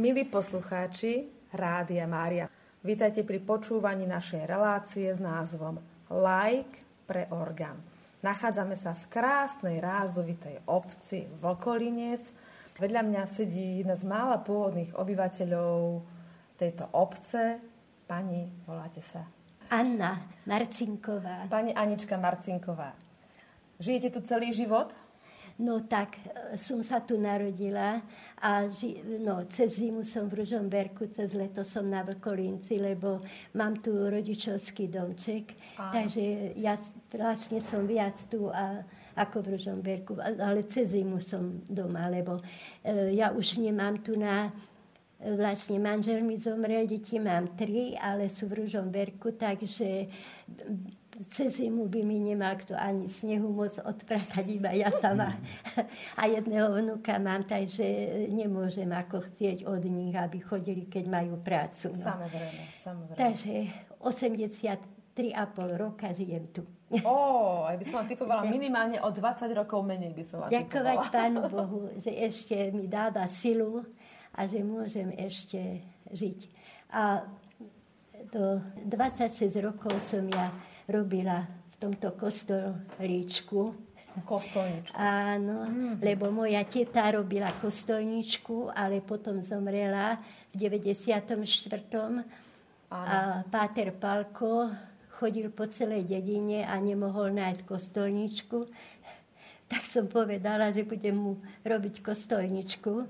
Milí poslucháči Rádia Mária, vítajte pri počúvaní našej relácie s názvom Like pre orgán. Nachádzame sa v krásnej rázovitej obci Vlkolinec. Vedľa mňa sedí jedna z mála pôvodných obyvateľov tejto obce. Pani, voláte sa? Anna Marcinková. Pani Anička Marcinková. Žijete tu celý život? No tak e, som sa tu narodila a ži, no, cez zimu som v Ružomberku, cez leto som na Vlkolínci, lebo mám tu rodičovský domček, Áno. takže ja vlastne som viac tu a, ako v Ružomberku, ale cez zimu som doma, lebo e, ja už nemám tu na vlastne manžel mi zomrel, deti mám tri, ale sú v Ružomberku, takže cez zimu by mi nemal kto ani snehu moc odpratať, iba ja sama. A jedného vnúka mám, takže nemôžem ako chcieť od nich, aby chodili, keď majú prácu. No. Samozrejme, samozrejme. Takže 83,5 roka žijem tu. Ó, aj by som vám typovala minimálne o 20 rokov menej by som vám Ďakovať Pánu Bohu, že ešte mi dáva silu a že môžem ešte žiť. A do 26 rokov som ja robila v tomto kostolíčku. Kostolničku. Áno, mm. lebo moja teta robila kostolničku, ale potom zomrela v 94. Áno. A páter Palko chodil po celej dedine a nemohol nájsť kostolničku. Tak som povedala, že budem mu robiť kostolničku.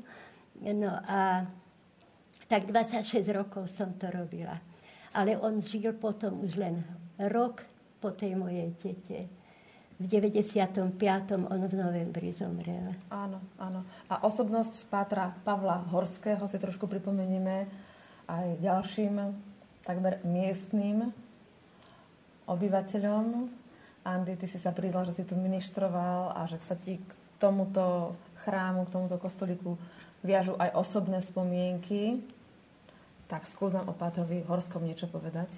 No a tak 26 rokov som to robila. Ale on žil potom už len rok po tej mojej tete. V 95. on v novembri zomrel. Áno, áno. A osobnosť Pátra Pavla Horského si trošku pripomenieme aj ďalším takmer miestným obyvateľom. Andy, ty si sa priznal, že si tu ministroval a že sa ti k tomuto chrámu, k tomuto kostolíku viažu aj osobné spomienky. Tak skús o Pátrovi Horskom niečo povedať.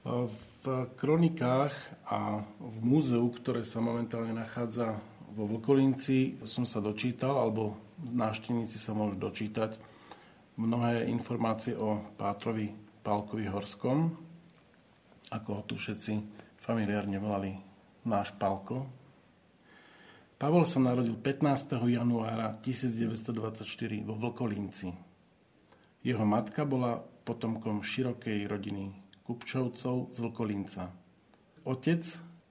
V kronikách a v múzeu, ktoré sa momentálne nachádza vo Vlkolinci, som sa dočítal, alebo návštevníci sa môžu dočítať mnohé informácie o Pátrovi Pálkovi Horskom, ako ho tu všetci familiárne volali náš Pálko. Pavol sa narodil 15. januára 1924 vo Vlkolínci. Jeho matka bola potomkom širokej rodiny Kupčovcov z Vlkolinca. Otec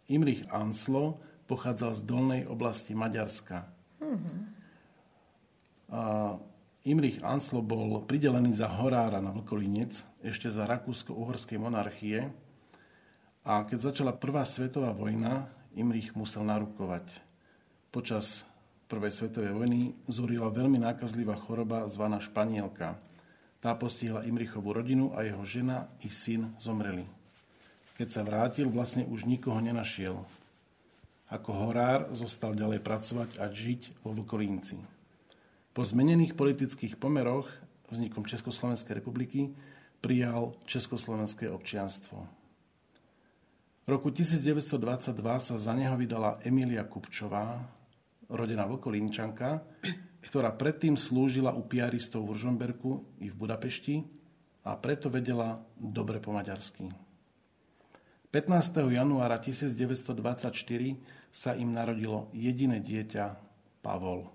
Imrich Anslo pochádzal z dolnej oblasti Maďarska. Mm-hmm. A Imrich Anslo bol pridelený za horára na Vlkolinec ešte za Rakúsko-Uhorskej monarchie a keď začala prvá svetová vojna, Imrich musel narukovať. Počas prvej svetovej vojny zúrila veľmi nákazlivá choroba zvaná španielka – tá postihla Imrichovú rodinu a jeho žena i syn zomreli. Keď sa vrátil, vlastne už nikoho nenašiel. Ako horár zostal ďalej pracovať a žiť vo Vlkolínci. Po zmenených politických pomeroch vznikom Československej republiky prijal československé občianstvo. V roku 1922 sa za neho vydala Emília Kupčová, rodená Vlkolínčanka, ktorá predtým slúžila u piaristov v Ružomberku i v Budapešti a preto vedela dobre po maďarsky. 15. januára 1924 sa im narodilo jediné dieťa Pavol.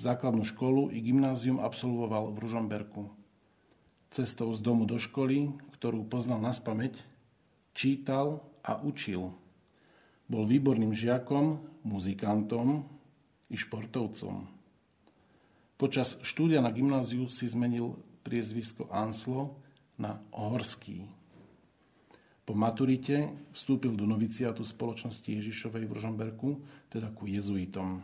Základnú školu i gymnázium absolvoval v Ružomberku. Cestou z domu do školy, ktorú poznal na spameť, čítal a učil. Bol výborným žiakom, muzikantom, i športovcom. Počas štúdia na gymnáziu si zmenil priezvisko Anslo na Horský. Po maturite vstúpil do noviciátu spoločnosti Ježišovej v Ružomberku, teda ku jezuitom.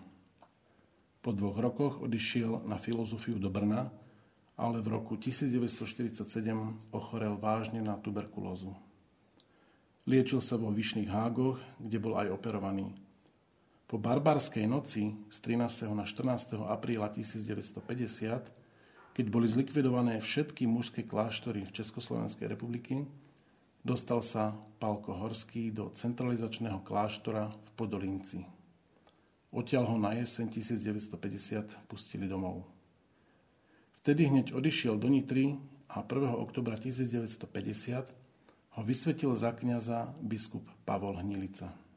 Po dvoch rokoch odišiel na filozofiu do Brna, ale v roku 1947 ochorel vážne na tuberkulózu. Liečil sa vo Vyšných hágoch, kde bol aj operovaný. Po barbarskej noci z 13. na 14. apríla 1950, keď boli zlikvidované všetky mužské kláštory v Československej republiky, dostal sa Palko Horský do centralizačného kláštora v Podolinci. Odtiaľ ho na jeseň 1950 pustili domov. Vtedy hneď odišiel do Nitry a 1. oktobra 1950 ho vysvetil za kniaza biskup Pavol Hnilica.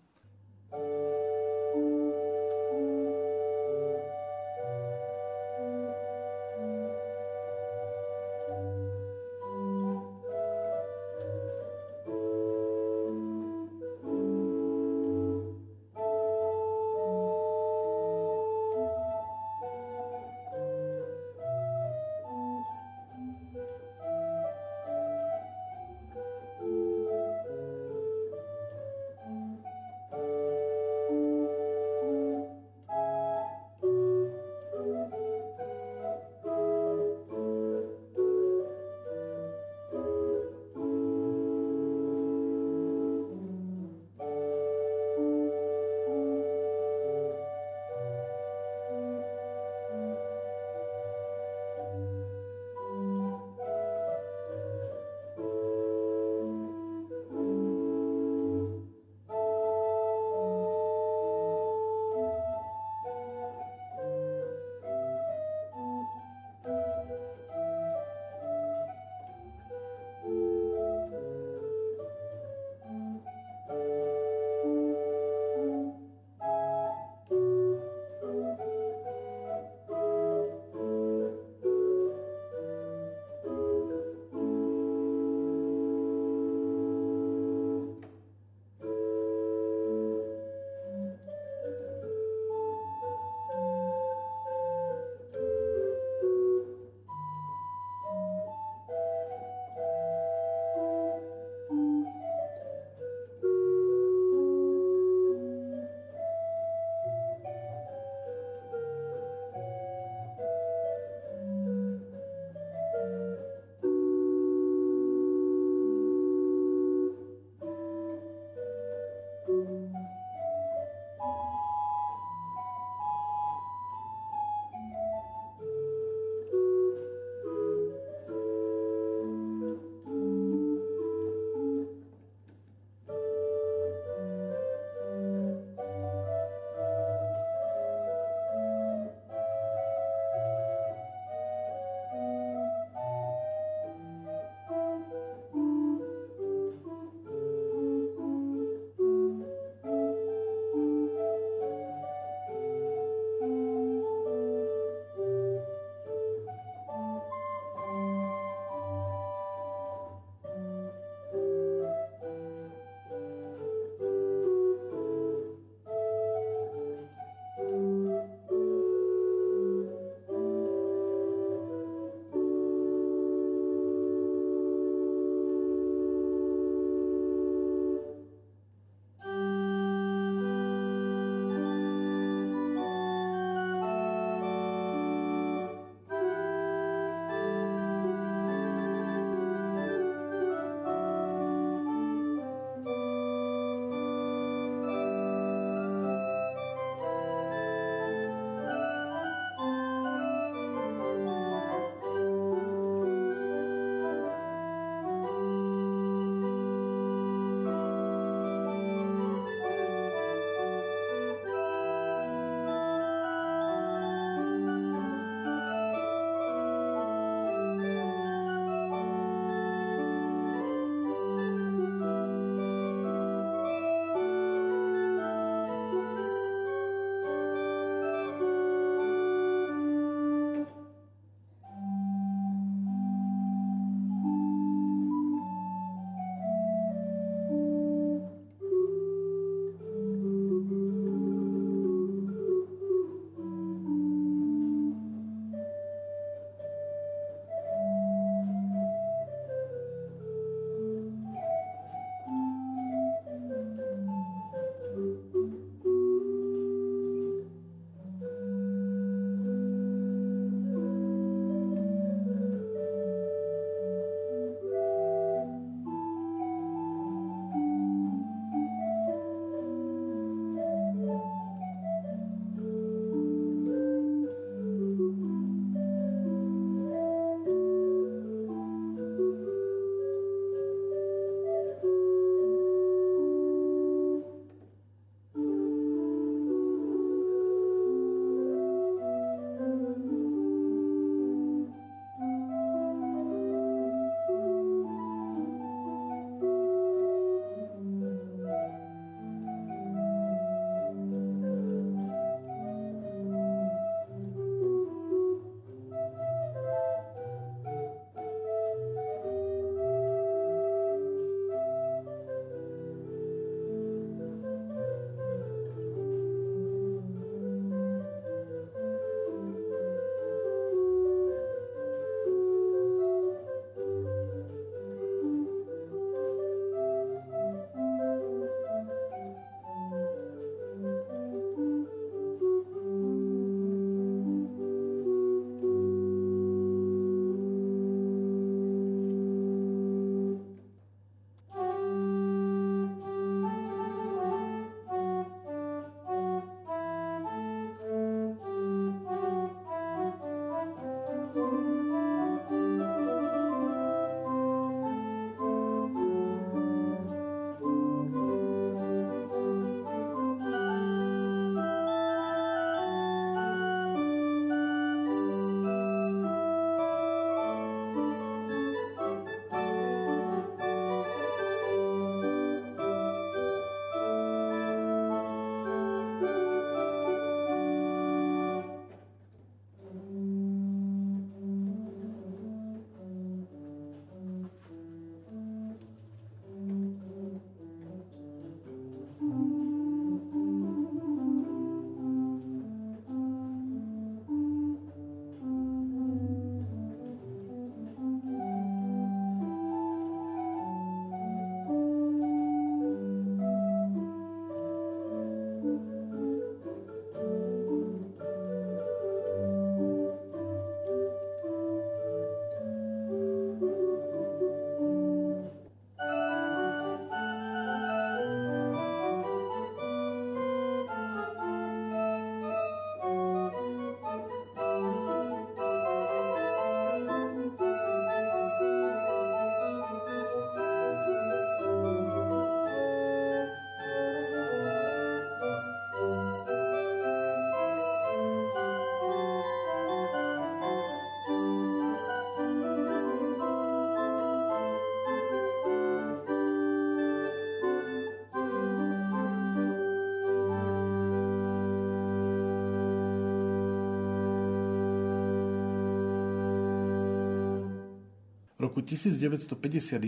Roku 1951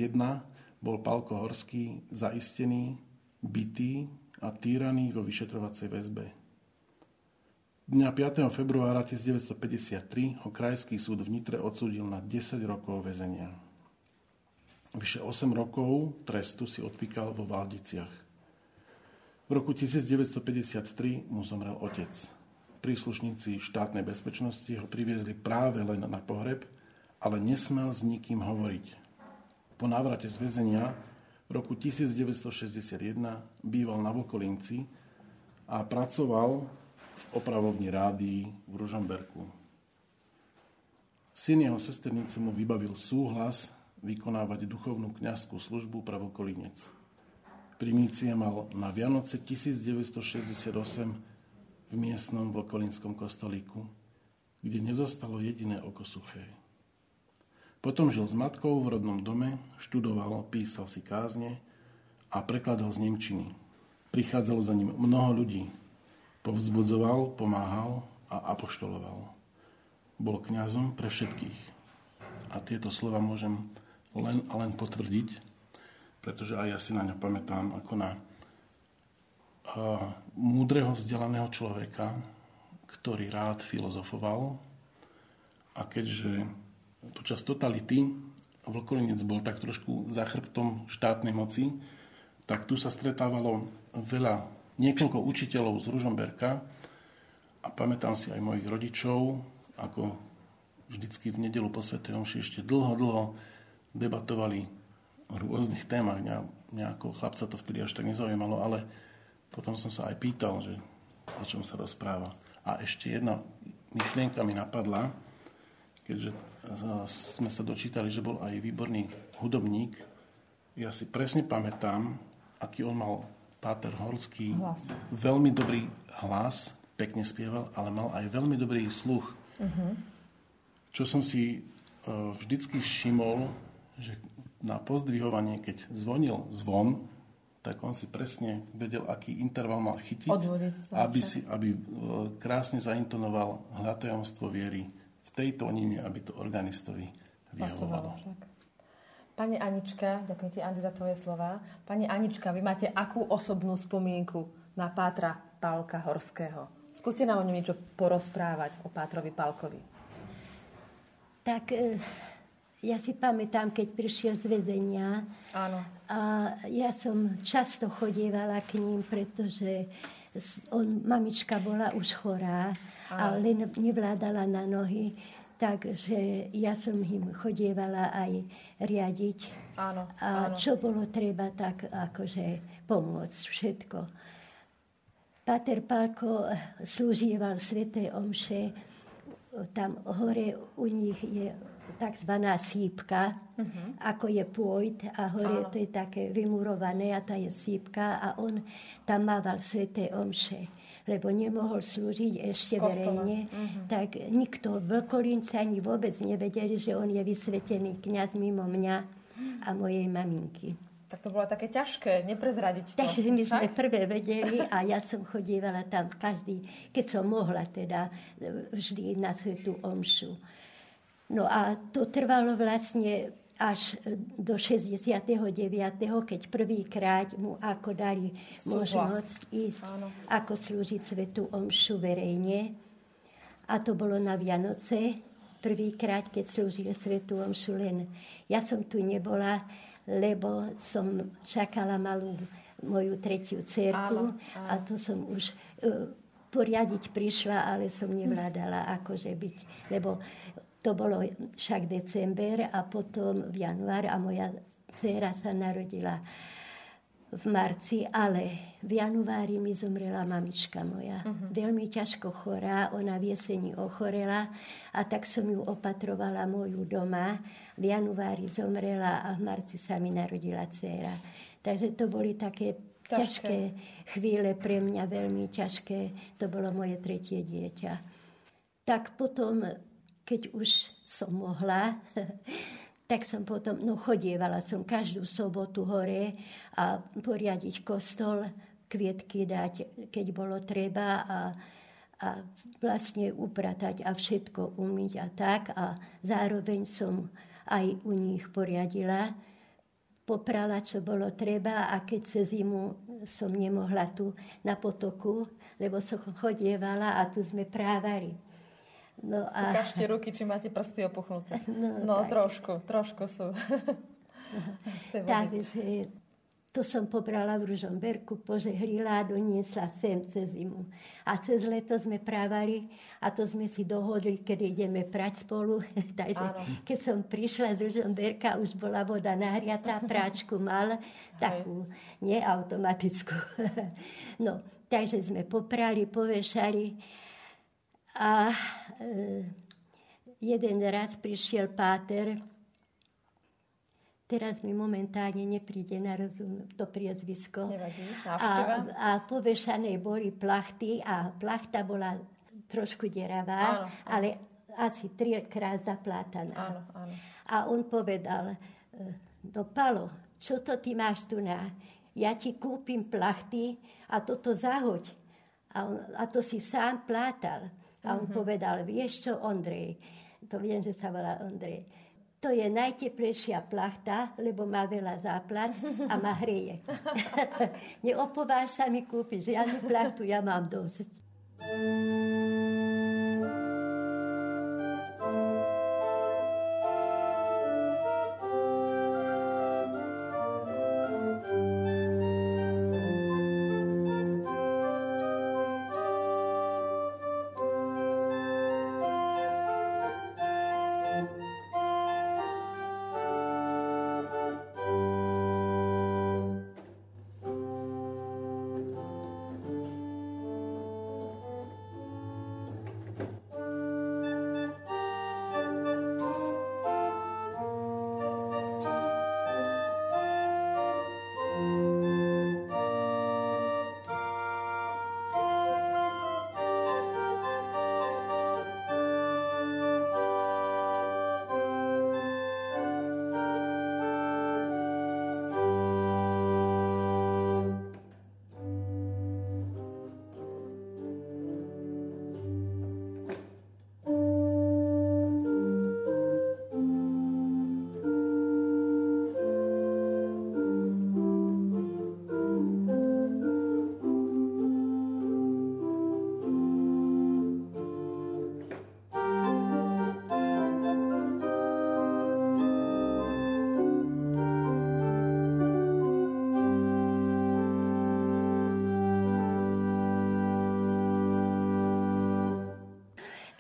bol Palko Horský zaistený, bytý a týraný vo vyšetrovacej väzbe. Dňa 5. februára 1953 ho Krajský súd v Nitre odsúdil na 10 rokov väzenia. Vyše 8 rokov trestu si odpíkal vo Valdiciach. V roku 1953 mu zomrel otec. Príslušníci štátnej bezpečnosti ho priviezli práve len na pohreb, ale nesmel s nikým hovoriť. Po návrate z väzenia v roku 1961 býval na Vokolinci a pracoval v opravovni rádií v Ružomberku. Syn jeho sesternice mu vybavil súhlas vykonávať duchovnú kňazskú službu pre Vokolinec. Primície mal na Vianoce 1968 v miestnom vlkolinskom kostolíku, kde nezostalo jediné oko suché. Potom žil s matkou v rodnom dome, študoval, písal si kázne a prekladal z Nemčiny. Prichádzalo za ním mnoho ľudí. Povzbudzoval, pomáhal a apoštoloval. Bol kňazom pre všetkých. A tieto slova môžem len a len potvrdiť, pretože aj ja si na ňa pamätám ako na múdreho, vzdelaného človeka, ktorý rád filozofoval a keďže počas totality Vlkolinec bol tak trošku za chrbtom štátnej moci, tak tu sa stretávalo veľa, niekoľko učiteľov z Ružomberka a pamätám si aj mojich rodičov, ako vždycky v nedelu po Svetej Omši ešte dlho, dlho debatovali rôznych témach. Nejako chlapca to vtedy až tak nezaujímalo, ale potom som sa aj pýtal, že o čom sa rozpráva. A ešte jedna myšlienka mi napadla, keďže sme sa dočítali, že bol aj výborný hudobník. Ja si presne pamätám, aký on mal Páter Horský. Hlas. Veľmi dobrý hlas, pekne spieval, ale mal aj veľmi dobrý sluch. Uh-huh. Čo som si uh, vždycky všimol, že na pozdvihovanie, keď zvonil zvon, tak on si presne vedel, aký interval mal chytiť, aby, si, aby e, krásne zaintonoval hľatajomstvo viery v tej tónine, aby to organistovi vyhovovalo. Pani Anička, ďakujem ti, Andy, za tvoje slova. Pani Anička, vy máte akú osobnú spomienku na Pátra Pálka Horského? Skúste nám o ňom niečo porozprávať, o Pátrovi Pálkovi. Tak e, ja si pamätám, keď prišiel z vedenia. Áno. A ja som často chodievala k ním, pretože on, mamička bola už chorá a len nevládala na nohy. Takže ja som im chodievala aj riadiť. Áno, a áno. čo bolo treba, tak akože pomôcť všetko. Pater Palko slúžieval Sveté Omše. Tam hore u nich je tzv. sípka, uh-huh. ako je pôjt a hore Áno. to je také vymurované a tá je sípka a on tam mával sveté omše lebo nemohol slúžiť ešte verejne, uh-huh. tak nikto v Vlkolince ani vôbec nevedeli, že on je vysvetený kňaz mimo mňa a mojej maminky. Tak to bolo také ťažké, neprezradiť to. Takže my sme prvé vedeli a ja som chodievala tam každý, keď som mohla teda vždy na svetú omšu. No a to trvalo vlastne až do 69., keď prvýkrát mu ako dali možnosť ísť, Áno. ako slúžiť svetu omšu verejne. A to bolo na Vianoce, prvýkrát, keď slúžil svetu omšu len. Ja som tu nebola, lebo som čakala malú moju tretiu cerku a to som už uh, poriadiť prišla, ale som nevládala akože byť, lebo to bolo však december a potom v január a moja dcera sa narodila v marci, ale v januári mi zomrela mamička moja. Uh-huh. Veľmi ťažko chorá, ona v jeseni ochorela a tak som ju opatrovala moju doma. V januári zomrela a v marci sa mi narodila dcera. Takže to boli také ťažké, ťažké chvíle pre mňa, veľmi ťažké. To bolo moje tretie dieťa. Tak potom keď už som mohla, tak som potom, no chodievala som každú sobotu hore a poriadiť kostol, kvietky dať, keď bolo treba a, a vlastne upratať a všetko umyť a tak. A zároveň som aj u nich poriadila. Poprala, čo bolo treba a keď cez zimu som nemohla tu na potoku, lebo som chodievala a tu sme právali. No a... Ukážte ruky, či máte prsty opuchnuté. No, no trošku, trošku sú. Takže to som pobrala v Ružomberku, požehlila a doniesla sem cez zimu. A cez leto sme právali a to sme si dohodli, keď ideme prať spolu. Takže Áno. keď som prišla z Ružomberka, už bola voda nahriatá, práčku mal, takú neautomatickú. no, takže sme poprali, povešali a e, jeden raz prišiel páter, Teraz mi momentálne nepríde na rozum to priezvisko. Nevadí, a, a povešané boli plachty a plachta bola trošku deravá, áno, áno. ale asi trikrát zaplátaná. Áno, áno. A on povedal, no Palo, čo to ty máš tu na? Ja ti kúpim plachty a toto zahoď. A, on, a to si sám plátal. A on uh-huh. povedal, vieš čo, Ondrej, to viem, že sa volá Ondrej, to je najteplejšia plachta, lebo má veľa záplat a ma hreje. Neopováž sa mi kúpiť žiadnu plachtu, ja mám dosť.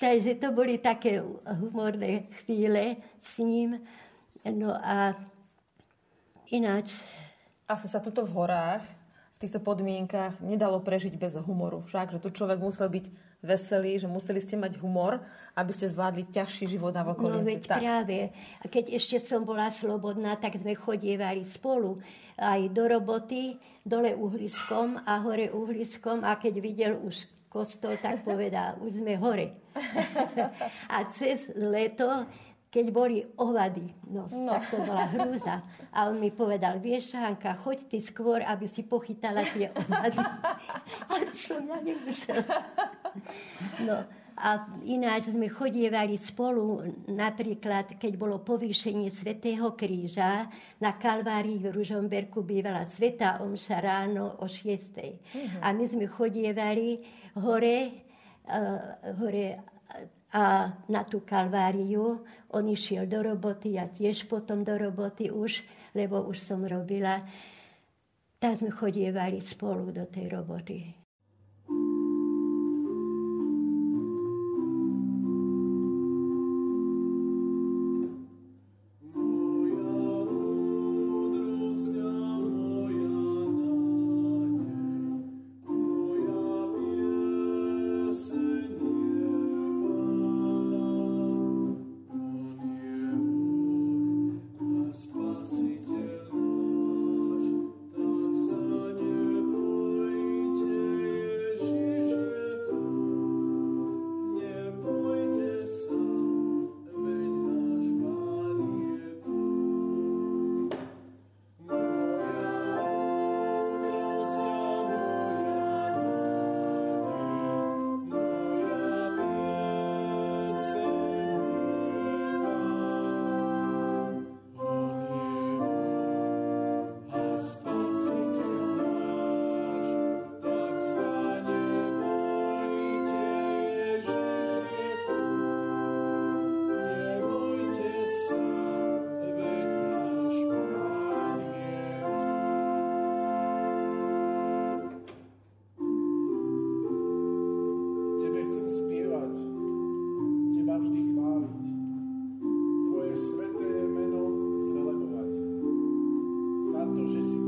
Takže to boli také humorné chvíle s ním. No a ináč... Asi sa tuto v horách, v týchto podmienkach nedalo prežiť bez humoru. Však, že tu človek musel byť veselý, že museli ste mať humor, aby ste zvládli ťažší život na okolí. No veď tak. práve. A keď ešte som bola slobodná, tak sme chodievali spolu aj do roboty, dole uhliskom a hore uhliskom a keď videl už kostol, tak povedal, už sme hore. a cez leto, keď boli ovady, no, no. tak to bola hrúza. A on mi povedal, vieš, Hanka, choď ty skôr, aby si pochytala tie ovady. a čo ja nemusela. No, a ináč sme chodievali spolu, napríklad, keď bolo povýšenie Svetého kríža, na Kalvárii v Ružomberku bývala Sveta Omša ráno o 6. Uh-huh. A my sme chodievali hore, uh, hore a na tú Kalváriu. On išiel do roboty, ja tiež potom do roboty už, lebo už som robila. Tak sme chodievali spolu do tej roboty. дуже сильно.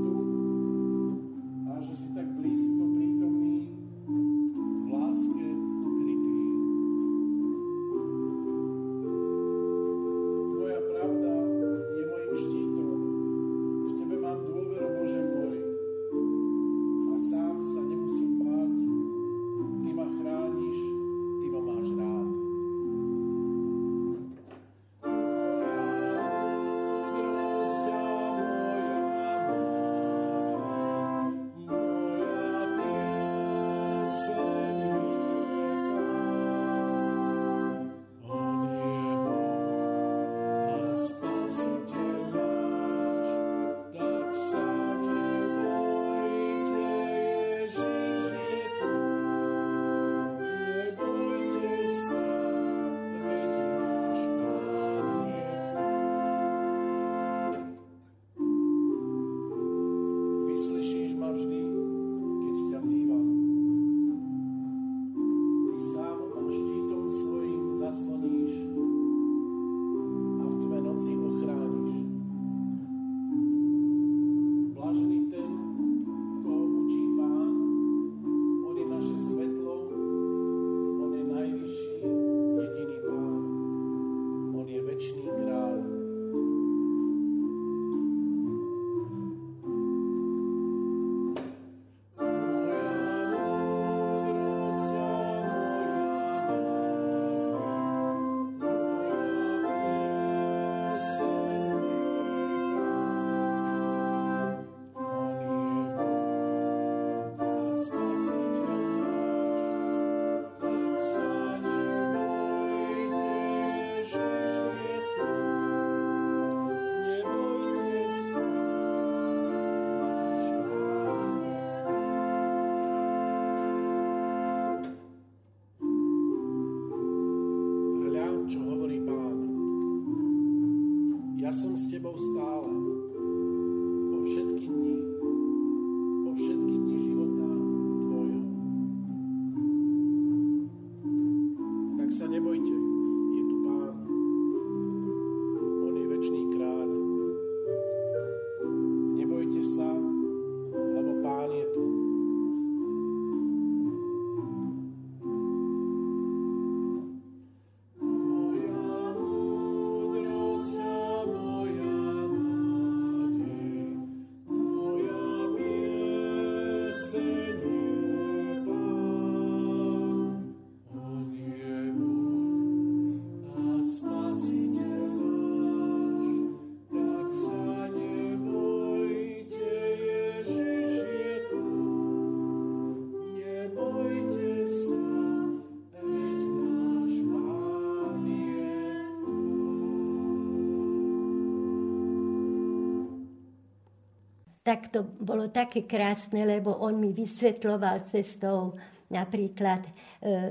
Tak to bolo také krásne, lebo on mi vysvetloval cestou napríklad e,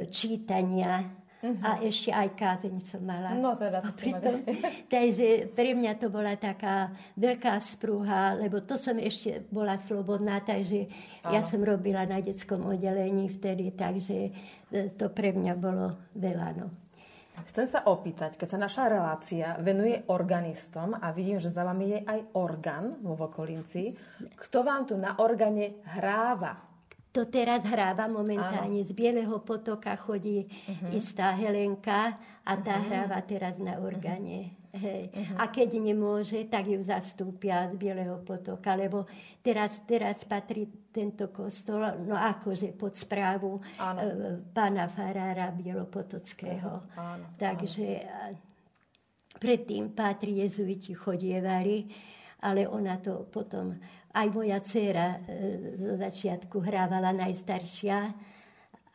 čítania a ešte aj kázeň som mala. No teda, to Pritom, takže pre mňa to bola taká veľká sprúha, lebo to som ešte bola slobodná, takže ja som robila na detskom oddelení vtedy, takže e, to pre mňa bolo veľa. No. Chcem sa opýtať, keď sa naša relácia venuje organistom a vidím, že za vami je aj orgán vo Vokolinci, kto vám tu na organe hráva? To teraz hráva momentálne. Z Bieleho potoka chodí Mhm. istá Helenka a tá hráva teraz na organe. Hej. A keď nemôže, tak ju zastúpia z Bieleho potoka, lebo teraz, teraz patrí tento kostol, no akože pod správu Áno. e, pána farára Bielopotockého. Áno, Takže a, predtým patrí jezuiti chodievali, ale ona to potom, aj moja dcéra e, zo začiatku hrávala najstaršia,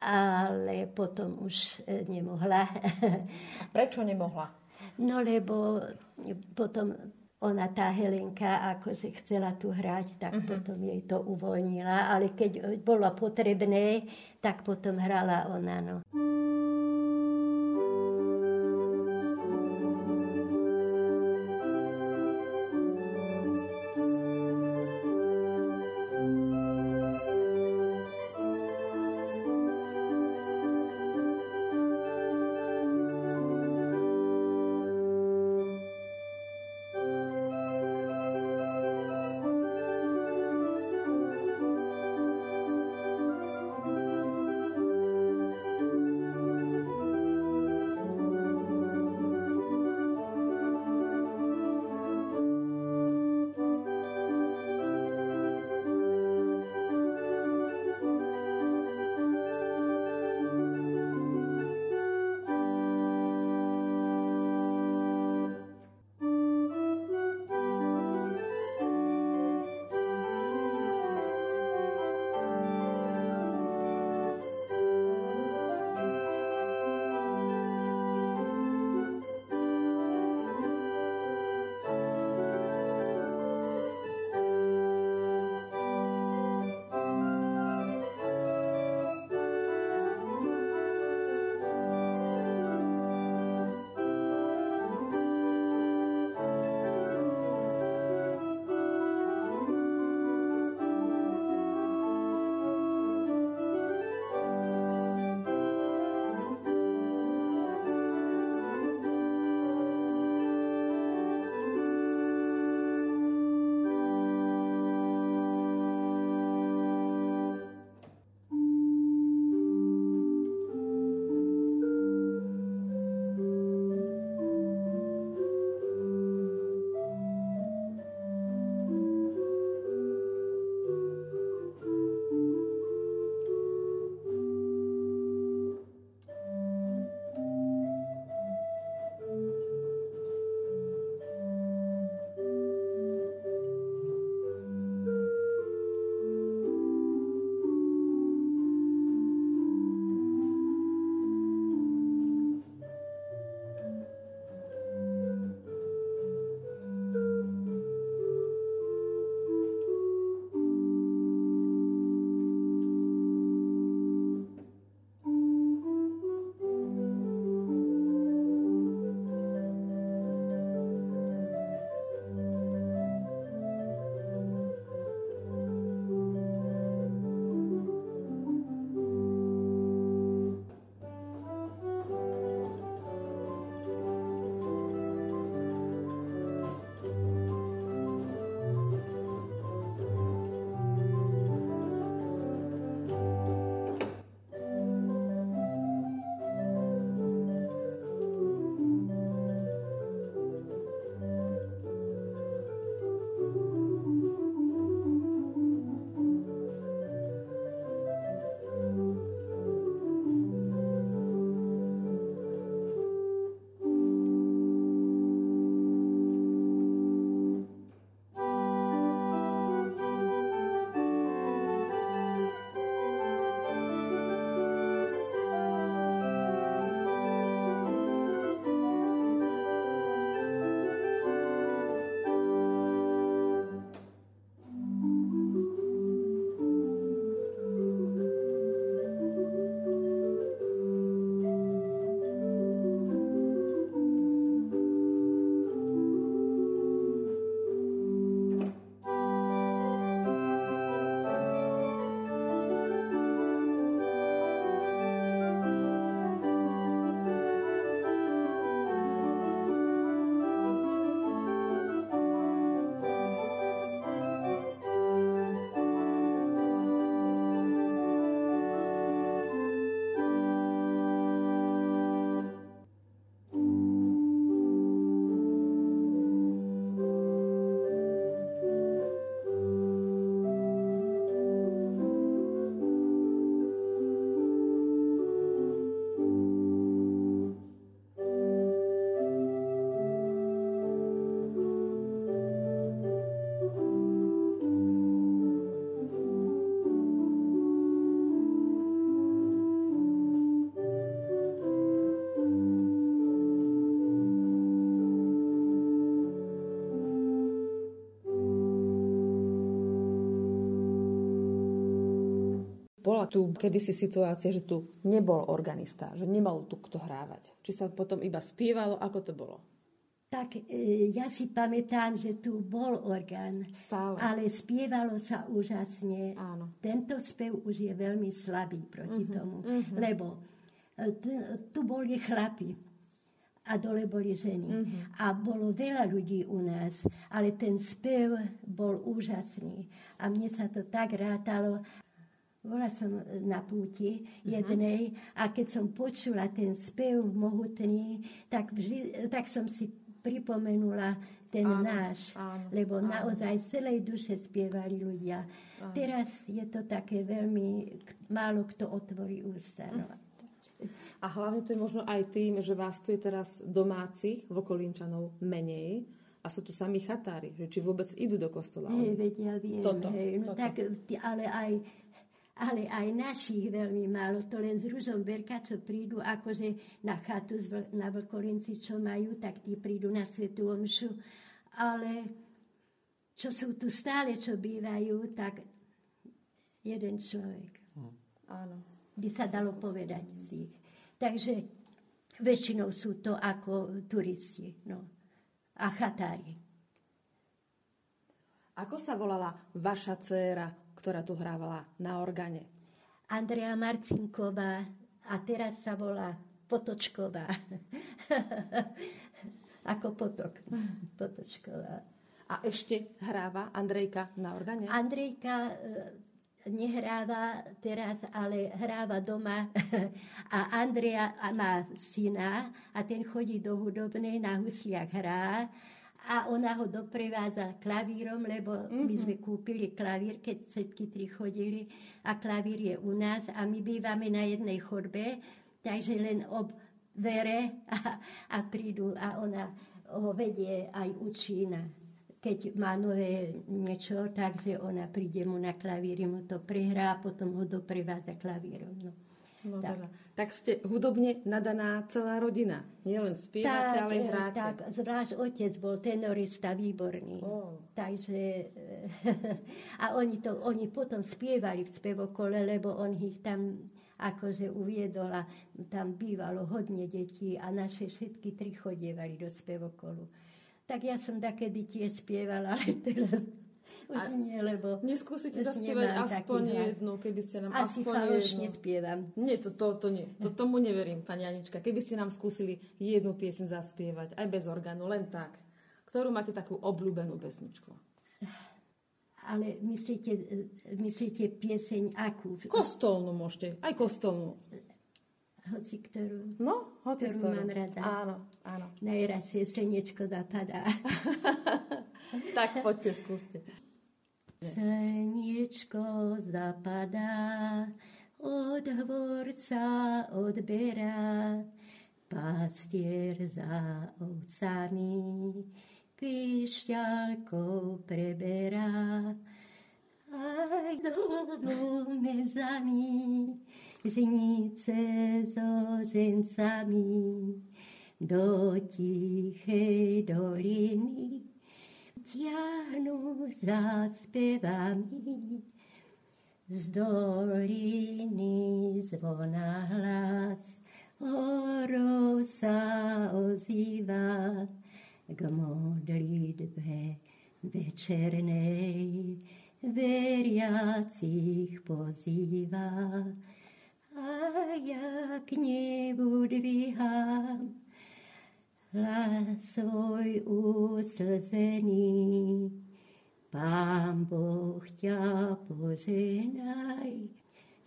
ale potom už e, nemohla. Prečo nemohla? No lebo potom ona, tá Helenka, akože chcela tu hrať, tak potom jej to uvoľnila, ale keď bolo potrebné, tak potom hrala ona. No. Bola tu kedysi situácia, že tu nebol organista, že nemal tu kto hrávať? Či sa potom iba spievalo, ako to bolo? Tak e, ja si pamätám, že tu bol orgán, Stále. ale spievalo sa úžasne. Áno. Tento spev už je veľmi slabý proti Mhm, tomu, lebo e, t- tu boli chlapi a dole boli ženy. Mhm. A bolo veľa ľudí u nás, ale ten spev bol úžasný. A mne sa to tak rátalo. Bola som na púti jednej a keď som počula ten spev mohutný, tak, vždy, tak som si pripomenula ten Áno, náš, áno, lebo áno. naozaj z celej duše spievali ľudia. Teraz je to také veľmi, málo kto otvorí ústa. No. A hlavne to je možno aj tým, že vás tu je teraz domácich Vokolínčanov menej a sú tu sami chatári, že či vôbec idú do kostola. Hej, vedia, viem, Toto, hej, no toto. tak, ale aj, ale aj našich veľmi málo, to len z Ružomberka, čo prídu akože na chatu na Vlkolinci, čo majú, tak tí prídu na Svetú Omšu, ale čo sú tu stále, čo bývajú, tak jeden človek Áno. by sa dalo povedať z nich. Takže väčšinou sú to ako turisti no. a chatári. Ako sa volala vaša dcéra, ktorá tu hrávala na organe? Andrea Marcinková a teraz sa volá Potočková. Ako potok. Potočková. A ešte hráva Andrejka na organe? Andrejka e, nehráva teraz, ale hráva doma. A Andrea má syna a ten chodí do hudobnej, na husliach hrá. A ona ho doprevádza klavírom, lebo my sme kúpili klavír, keď všetky tri chodili. A klavír je u nás a my bývame na jednej chodbe, takže len ob dvere a, a prídu a ona ho vedie aj učí na keď má nové niečo, takže ona príde mu na klavíri, mu to prehrá a potom ho doprevádza klavírom. No. No, tak. teda. tak ste hudobne nadaná celá rodina. Nie len spievate, ale aj hráte. tak, zvlášť otec bol tenorista výborný. Ó. Takže, eh, a oni, to, oni potom spievali v spevokole, lebo on ich tam akože uviedol a tam bývalo hodne detí a naše všetky tri chodievali do spevokolu. Tak ja som takedy tiež spievala, ale teraz už A nie, lebo... Neskúsite zaspievať aspoň jednu, keby ste nám Asi aspoň falošne jednu. spievam. Nie, to, to, to nie. To, tomu neverím, pani Anička. Keby ste nám skúsili jednu piesň zaspievať, aj bez orgánu, len tak. Ktorú máte takú obľúbenú pesničku? Ale myslíte, myslíte pieseň akú? Kostolnú môžete, aj kostolnú. Hoci ktorú. No, hoci Ktorú mám rada. Áno, áno. Najradšej slnečko zapadá. Tak poďte, skúste. Slniečko zapadá, od dvorca odberá, pastier za ovcami, pišťalkou preberá. Aj dolu medzami, žnice so žencami, do tichej doliny ťahnu za spevami. Z doliny zvona hlas, horou sa ozýva k modlitbe večernej, veriacich pozýva. A ja k nebu dvíham hlas svoj uslzený. Pán Boh ťa poženaj,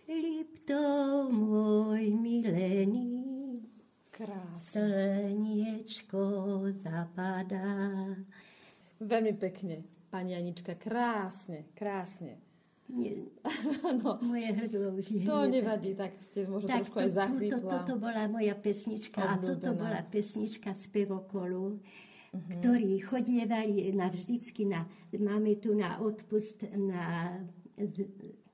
Lipto môj milený. Krásne. Slniečko zapadá. Veľmi pekne, pani Anička. Krásne, krásne. Nie, No, moje hrdlo už je to nevadí, tak ste možno Tak trošku aj to, to, zachrypla. toto bola moja pesnička a toto Obľúbená. bola pesnička z pevokolu, Mhm. ktorí chodievali na vždycky na, máme tu na odpust na z,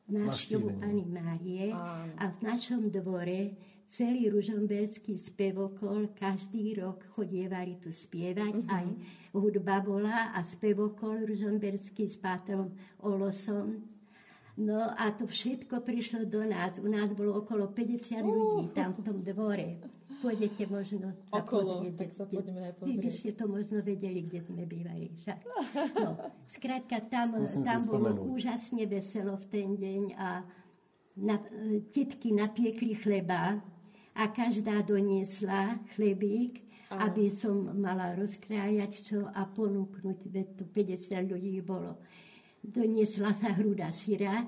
návštevu. Pani Márie Áno. a v našom dvore celý ružomberský spevokol každý rok chodievali tu spievať, Mhm. aj hudba bola a spevokol ružomberský s Pátrom Olosom No a to všetko prišlo do nás. U nás bolo okolo 50 ľudí tam v tom dvore. Pôjdete možno Okolo, pozrieť, tak sa poďme aj pozrieť. Vy by ste to možno vedeli, kde sme bývali. Však. No, skrátka, tam, tam bolo úžasne veselo v ten deň a na, titky napiekli chleba a každá doniesla chlebík, Aha. aby som mala rozkrájať čo a ponúknuť, veď to 50 ľudí bolo. Doniesla sa hruda syra,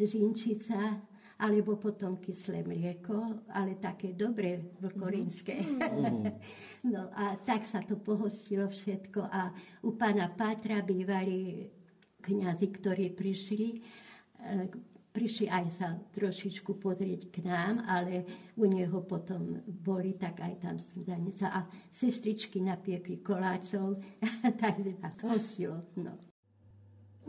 žinčica, alebo potom kyslé mlieko, ale také dobré vlkolínske. Mm. no a tak sa to pohostilo všetko a u pána Pátra bývali kňazi, ktorí prišli, e, prišli aj sa trošičku pozrieť k nám, ale u neho potom boli, tak aj tam sa a sestričky napiekli koláčov, takže nás hostilo. No.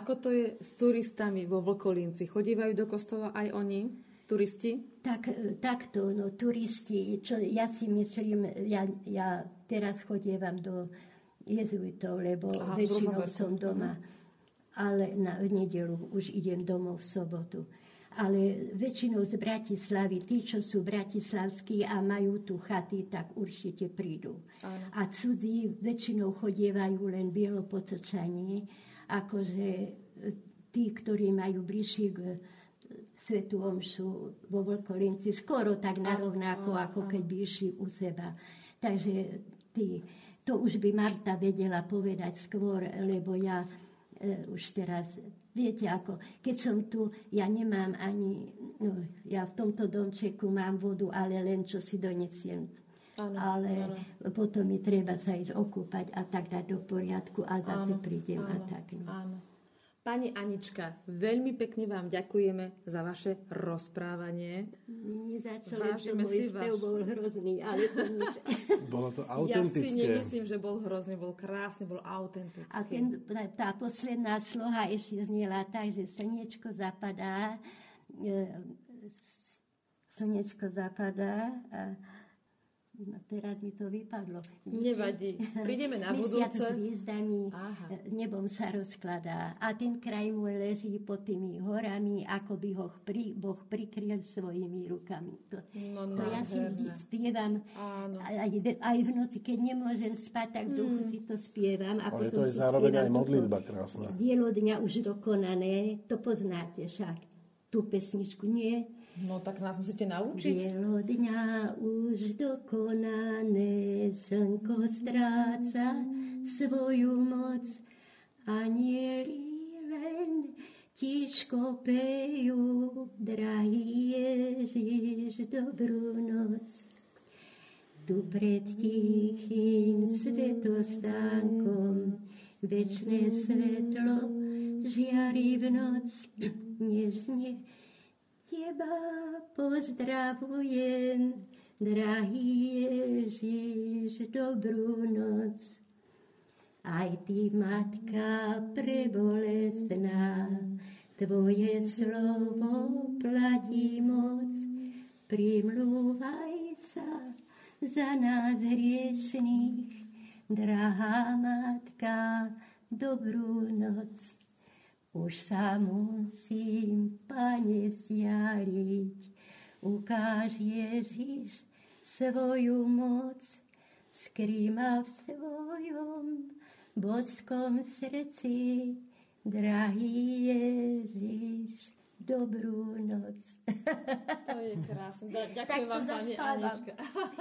Ako to je s turistami vo Vlkolínci? Chodívajú do kostola aj oni, turisti? Tak, e, takto, no turisti, čo ja si myslím, ja, ja teraz chodievam do jezuitov, lebo Aha, väčšinou som doma, ale na v nedelu už idem domov v sobotu. Ale väčšinou z Bratislavy, tí, čo sú bratislavskí a majú tu chaty, tak určite prídu. Aha. A cudzí väčšinou chodievajú len bielopotočanie, akože e, tí, ktorí majú bližší k e, Svetu Omšu vo Vlkolinci, skoro tak narovnako, ako keď by išli u seba. Takže tí, to už by Marta vedela povedať skôr, lebo ja e, už teraz, viete ako, keď som tu, ja nemám ani, no, ja v tomto domčeku mám vodu, ale len čo si donesiem Ano, ale ano. potom mi treba sa ísť okúpať a tak dať do poriadku a zase ano, prídem ano, a tak. No. Áno. Pani Anička, veľmi pekne vám ďakujeme za vaše rozprávanie. Nie za čo, len to môj spev bol hrozný, ale to nič. Bolo to autentické. Ja si nemyslím, že bol hrozný, bol krásny, bol autentický. A ten, tá posledná sloha ešte zniela tak, že slniečko zapadá, e, slniečko zapadá a teraz mi to vypadlo. Nevadí. Prídeme na Mesiac budúce. s hviezdami, Aha. nebom sa rozkladá. A ten kraj môj leží pod tými horami, ako by ho pri, Boh prikryl svojimi rukami. To, No, to ja si vždy spievam Áno. aj, aj v noci, keď nemôžem spať, tak v duchu si to spievam. A Ale je potom to si zároveň aj modlitba krásna. Dielo dňa už dokonané, to poznáte však. Tú pesničku nie? No tak nás musíte naučiť. Dielo dňa už dokonané, slnko stráca svoju moc. Anieli len tiško pejú, drahý Ježiš, dobrú noc. Tu pred tichým svetostánkom večné svetlo žiari v noc nežne. Teba pozdravujem, drahý Ježiš, dobrú noc. Aj ty, matka prebolesná, tvoje slovo platí moc. Primlúvaj sa za nás hriešných, drahá matka, dobrú noc. Už sa musím, pane, vzdialiť, ukáž Ježiš svoju moc, skrýma v svojom boskom srdci, drahý Ježiš, dobrú noc. To je krásne. Ďakujem to vám, pani. Anička.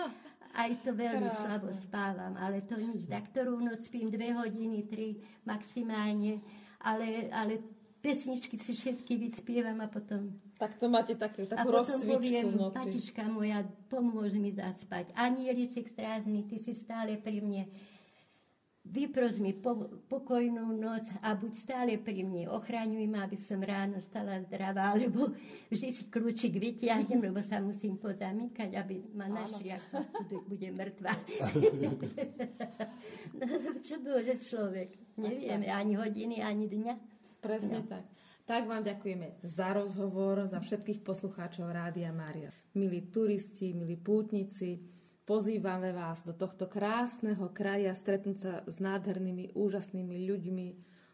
Aj to veľmi Krásne. slabo spávam, ale to nič. Tak ktorú noc spím dve hodiny, tri maximálne, ale, ale pesničky si všetky vyspievam a potom, Tak to máte takú, a takú potom rozcvičku poviem, v noci. patička moja, pomôž mi zaspať. Anieliček strážny, ty si stále pri mne. Vypros mi po, pokojnú noc a buď stále pri mne. Ochraňuj ma, aby som ráno stala zdravá, lebo vždy si kľúčik vyťahnem, lebo sa musím pozamykať, aby ma našli, ako bude- bude mŕtva. no, čo môže človek? Nevieme ani hodiny, ani dňa. Presne tak. Tak vám ďakujeme za rozhovor, za všetkých poslucháčov Rádia Mária. Milí turisti, milí pútnici, pozývame vás do tohto krásneho kraja stretnúť sa s nádhernými, úžasnými ľuďmi,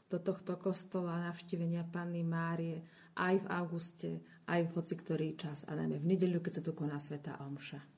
do tohto kostola navštívenia Panny Márie aj v auguste, aj v hoci ktorý čas a najmä v nedeľu, keď sa tu koná Sveta Omša.